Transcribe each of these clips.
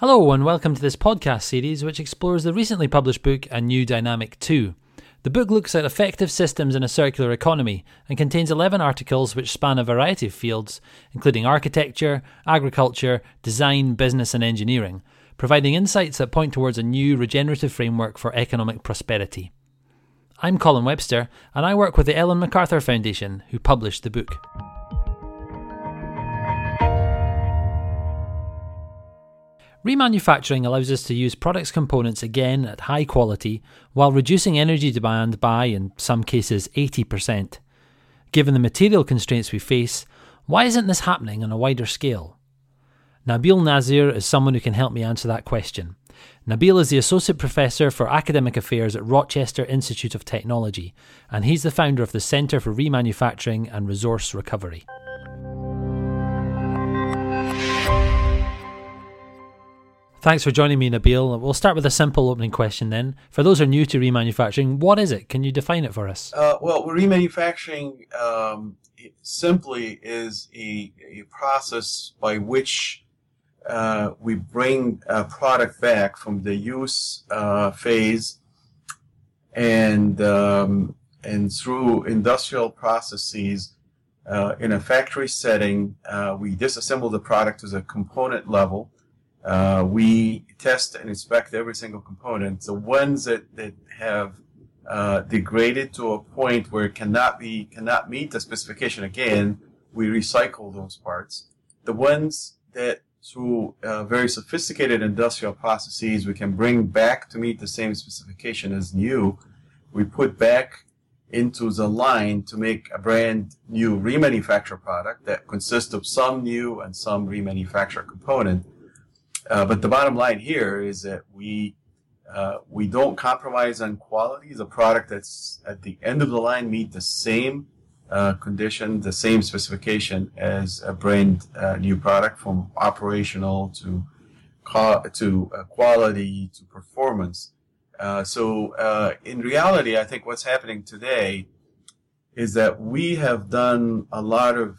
Hello, and welcome to this podcast series, which explores the recently published book A New Dynamic 2. The book looks at effective systems in a circular economy and contains 11 articles which span a variety of fields, including architecture, agriculture, design, business, and engineering, providing insights that point towards a new regenerative framework for economic prosperity. I'm Colin Webster, and I work with the Ellen MacArthur Foundation, who published the book. Remanufacturing allows us to use products components again at high quality while reducing energy demand by, in some cases, 80%. Given the material constraints we face, why isn't this happening on a wider scale? Nabil Nasr is someone who can help me answer that question. Nabil is the Associate Professor for Academic Affairs at Rochester Institute of Technology, and he's the founder of the Centre for Remanufacturing and Resource Recovery. Thanks for joining me, Nabil. We'll start with a simple opening question then. For those who are new to remanufacturing, what is it? Can you define it for us? Uh, well, remanufacturing um, simply is a, a, process by which uh, we bring a product back from the use uh, phase and um, and through industrial processes uh, in a factory setting, uh, we disassemble the product to the component level uh, we test and inspect every single component. The ones that, that have uh, degraded to a point where it cannot be cannot meet the specification again, we recycle those parts. The ones that through uh, very sophisticated industrial processes we can bring back to meet the same specification as new, we put back into the line to make a brand new remanufactured product that consists of some new and some remanufactured component uh, but the bottom line here is that we uh, we don't compromise on quality. The product that's at the end of the line meet the same uh, condition, the same specification as a brand uh, new product, from operational to to uh, quality to performance. so in reality, I think what's happening today is that we have done a lot of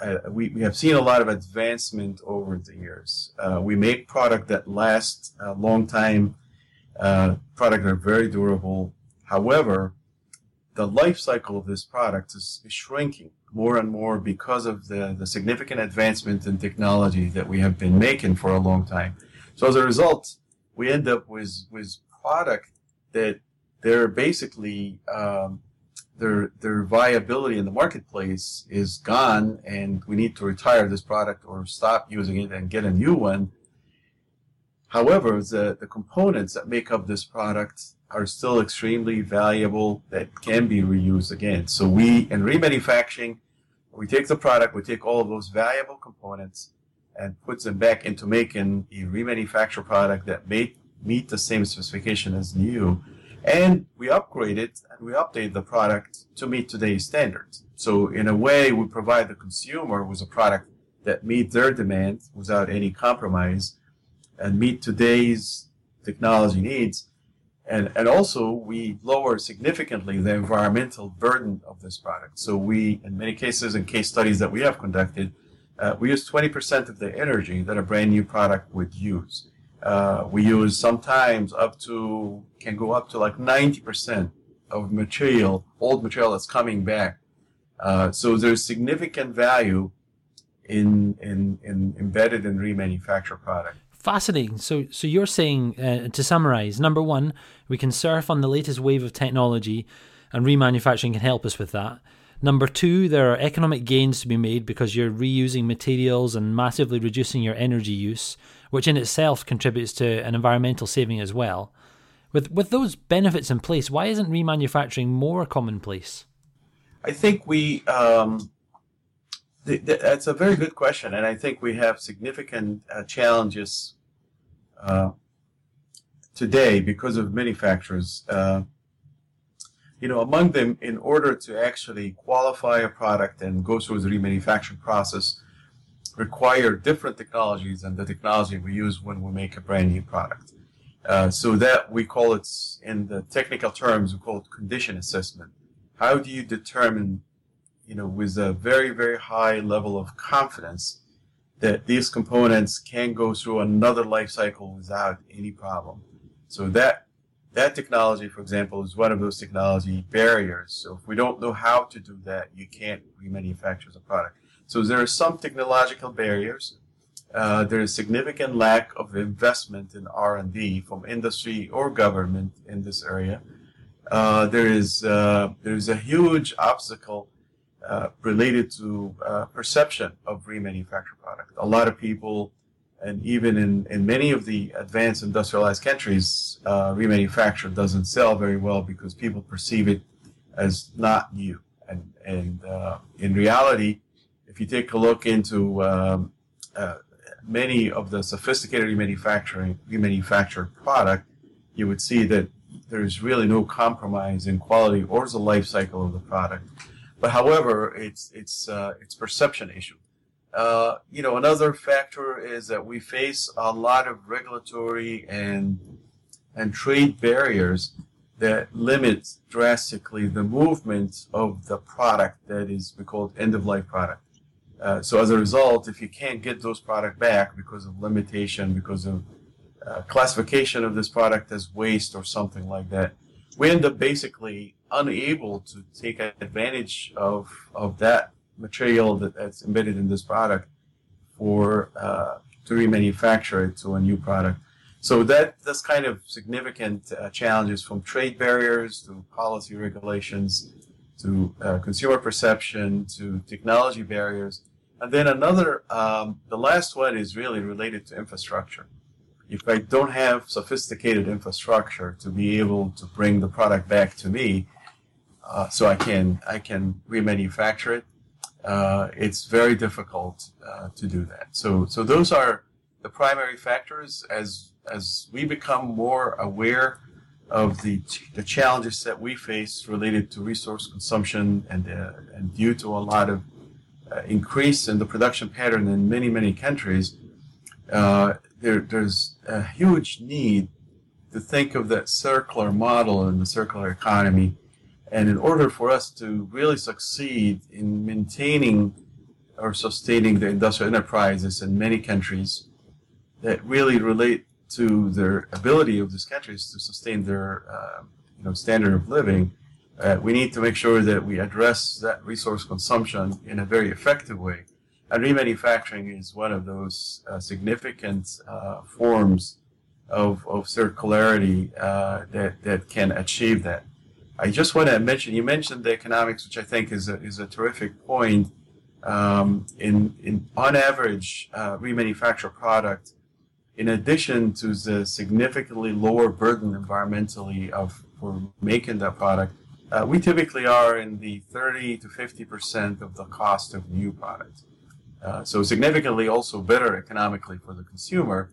uh, we, we have seen a lot of advancement over the years. Uh, we make product that lasts a long time, uh, product are very durable. However, the life cycle of this product is, is, shrinking more and more because of the, the significant advancement in technology that we have been making for a long time. So as a result, we end up with, with product that they're basically um, their their viability in the marketplace is gone and we need to retire this product or stop using it and get a new one. However, the, the components that make up this product are still extremely valuable that can be reused again. So we, in remanufacturing, we take the product, we take all of those valuable components and puts them back into making a remanufactured product that may meet the same specification as new and we upgrade it and we update the product to meet today's standards. So in a way, we provide the consumer with a product that meet their demand without any compromise and meet today's technology needs. And, and also we lower significantly the environmental burden of this product. So we, in many cases and case studies that we have conducted, uh, we use 20% of the energy that a brand new product would use. Uh, we use sometimes up to can go up to like 90% of material, old material that's coming back. Uh, so there's significant value in, in, in embedded in remanufactured product. Fascinating. So, so you're saying uh, to summarize, number one, we can surf on the latest wave of technology, and remanufacturing can help us with that. Number two, there are economic gains to be made because you're reusing materials and massively reducing your energy use which in itself contributes to an environmental saving as well. With with those benefits in place, why isn't remanufacturing more commonplace? I think we. Um, th- th- that's a very good question, and I think we have significant uh, challenges uh, today because of many factors. Uh, you know, among them, in order to actually qualify a product and go through the remanufacturing process, require different technologies than the technology we use when we make a brand new product. Uh, so that we call it, in the technical terms, we call it condition assessment. How do you determine, you know, with a very, very high level of confidence that these components can go through another life cycle without any problem. So that that technology, for example, is one of those technology barriers. So if we don't know how to do that, you can't remanufacture the product. So there are some technological barriers. Uh, there is significant lack of investment in R&D from industry or government in this area. Uh, there is uh, there is a huge obstacle uh, related to uh, perception of remanufactured product. A lot of people, and even in, in many of the advanced industrialized countries, uh, remanufactured doesn't sell very well because people perceive it as not new. And, and in reality, if you take a look into um, uh, many of the sophisticated remanufacturing remanufactured product, you would see that there is really no compromise in quality or the life cycle of the product. But however, it's it's uh, it's perception issue. Uh, you know, another factor is that we face a lot of regulatory and and trade barriers that limit drastically the movement of the product that is we call end of life product. Uh, so as a result, if you can't get those product back because of limitation, because of uh, classification of this product as waste or something like that, we end up basically unable to take advantage of of that material that, that's embedded in this product for uh, to remanufacture it to a new product. So that that's kind of significant uh, challenges from trade barriers to policy regulations to uh, consumer perception to technology barriers. And then another, um, the last one is really related to infrastructure if I don't have sophisticated infrastructure to be able to bring the product back to me, uh, so I can I can remanufacture it, uh, it's very difficult uh, to do that. So so those are the primary factors as as we become more aware of the the challenges that we face related to resource consumption and uh, and due to a lot of uh, increase in the production pattern in many many countries. Uh, there, there's a huge need to think of that circular model in the circular economy. And in order for us to really succeed in maintaining or sustaining the industrial enterprises in many countries that really relate to their ability of these countries to sustain their uh, you know, standard of living, uh, we need to make sure that we address that resource consumption in a very effective way. And remanufacturing is one of those uh, significant uh, forms of, of circularity uh, that, that can achieve that. I just want to mention, you mentioned the economics, which I think is a, is a terrific point. Um, in, in, on average, uh, remanufactured product, in addition to the significantly lower burden environmentally of for making that product, uh, we typically are in the 30 to 50 percent of the cost of new products. Uh, so significantly also better economically for the consumer.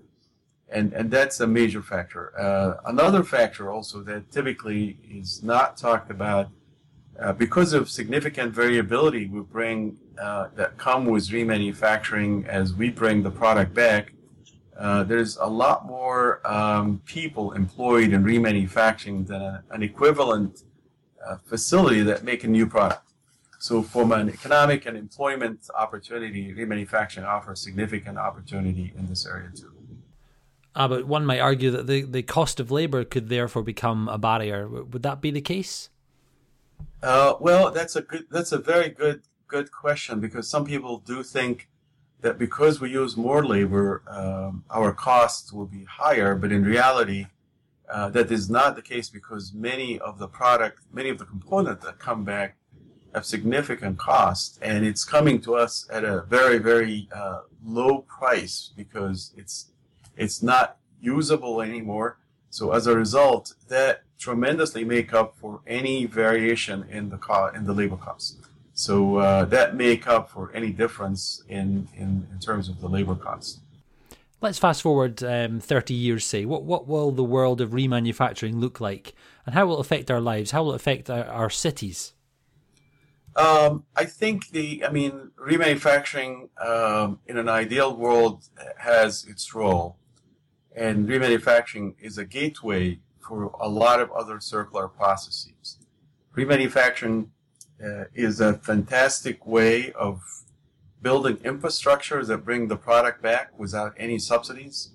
And, and that's a major factor. Uh, another factor also that typically is not talked about uh, because of significant variability we bring uh, that come with remanufacturing as we bring the product back. Uh, there's a lot more um, people employed in remanufacturing than a, an equivalent facility that make a new product. So from an economic and employment opportunity, remanufacturing offers significant opportunity in this area too. Ah, but one might argue that the, the cost of labor could therefore become a barrier. Would that be the case? Uh, well, that's a good, that's a very good, good question because some people do think that because we use more labor, um, our costs will be higher. But in reality, uh, that is not the case because many of the product, many of the components that come back have significant cost, and it's coming to us at a very, very uh, low price because it's it's not usable anymore. So as a result, that tremendously make up for any variation in the cost in the labor cost. So uh, that make up for any difference in, in, in terms of the labor costs. Let's fast forward um, 30 years, say. What, what will the world of remanufacturing look like? And how will it affect our lives? How will it affect our, our cities? Um, I think the, I mean, remanufacturing um, in an ideal world has its role, and remanufacturing is a gateway for a lot of other circular processes. Remanufacturing uh, is a fantastic way of building infrastructure that bring the product back without any subsidies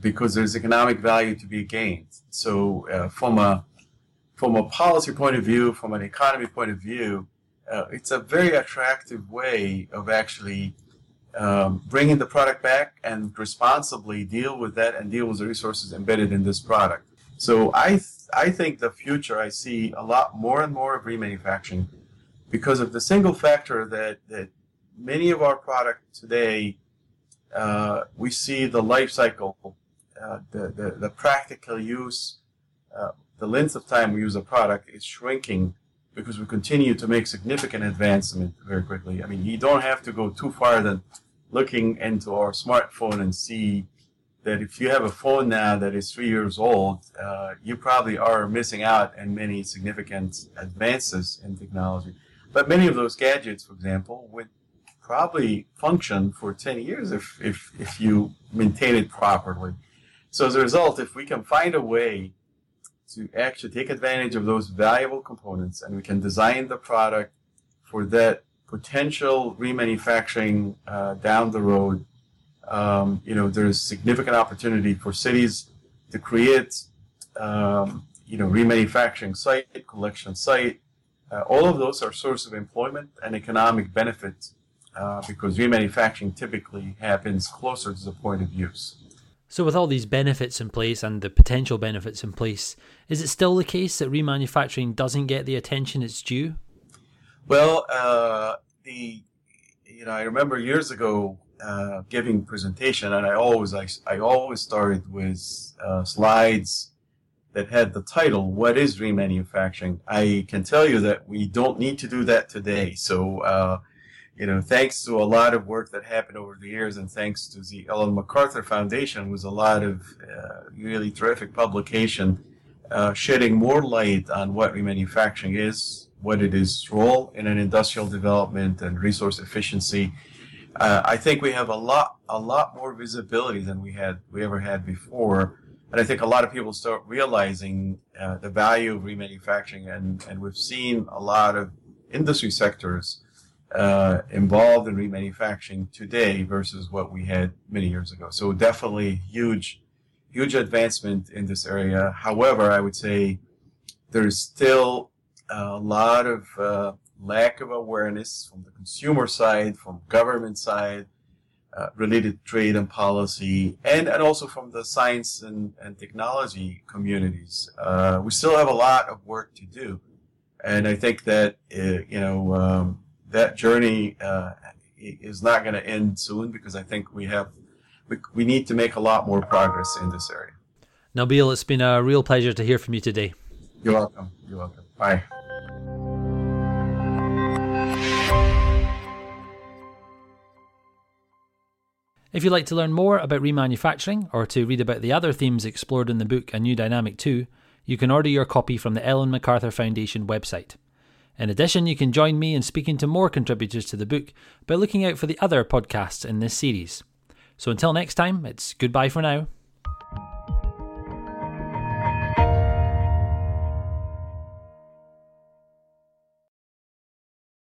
because there's economic value to be gained. So uh, from a from a policy point of view, from an economy point of view, uh, it's a very attractive way of actually um, bringing the product back and responsibly deal with that and deal with the resources embedded in this product. So I th- I think the future I see a lot more and more of remanufacturing because of the single factor that that many of our products today uh, we see the life cycle, uh, the, the the practical use, uh, the length of time we use a product is shrinking because we continue to make significant advancement very quickly. I mean, you don't have to go too far than looking into our smartphone and see that if you have a phone now that is three years old, uh, you probably are missing out on many significant advances in technology. But many of those gadgets, for example, would probably function for 10 years if, if, if you maintain it properly. So as a result, if we can find a way to actually take advantage of those valuable components and we can design the product for that potential remanufacturing uh, down the road, um, you know, there's significant opportunity for cities to create, um, you know, remanufacturing site, collection site. Uh, all of those are source of employment and economic benefit uh, because remanufacturing typically happens closer to the point of use. So, with all these benefits in place and the potential benefits in place, is it still the case that remanufacturing doesn't get the attention it's due? Well, uh, the you know, I remember years ago uh, giving presentation, and I always I, I always started with uh, slides that had the title "What is remanufacturing?" I can tell you that we don't need to do that today. So, uh, you know, thanks to a lot of work that happened over the years, and thanks to the Ellen MacArthur Foundation, was a lot of uh, really terrific publication uh, shedding more light on what remanufacturing is, what it is role in an industrial development and resource efficiency uh, I think we have a lot a lot more visibility than we had we ever had before, and I think a lot of people start realizing uh, the value of remanufacturing, and and we've seen a lot of industry sectors uh, involved in remanufacturing today versus what we had many years ago. So definitely huge huge advancement in this area. However, I would say there's still a lot of uh, lack of awareness from the consumer side, from government side, uh, related trade and policy, and, and also from the science and, and technology communities. Uh, we still have a lot of work to do. And I think that, uh, you know, um, that journey uh, is not going to end soon because I think we have, we, we need to make a lot more progress in this area. Nabil, it's been a real pleasure to hear from you today. You're welcome. You're welcome. Bye. If you'd like to learn more about remanufacturing or to read about the other themes explored in the book A New Dynamic 2, you can order your copy from the Ellen MacArthur Foundation website. In addition, you can join me in speaking to more contributors to the book by looking out for the other podcasts in this series. So until next time, it's goodbye for now.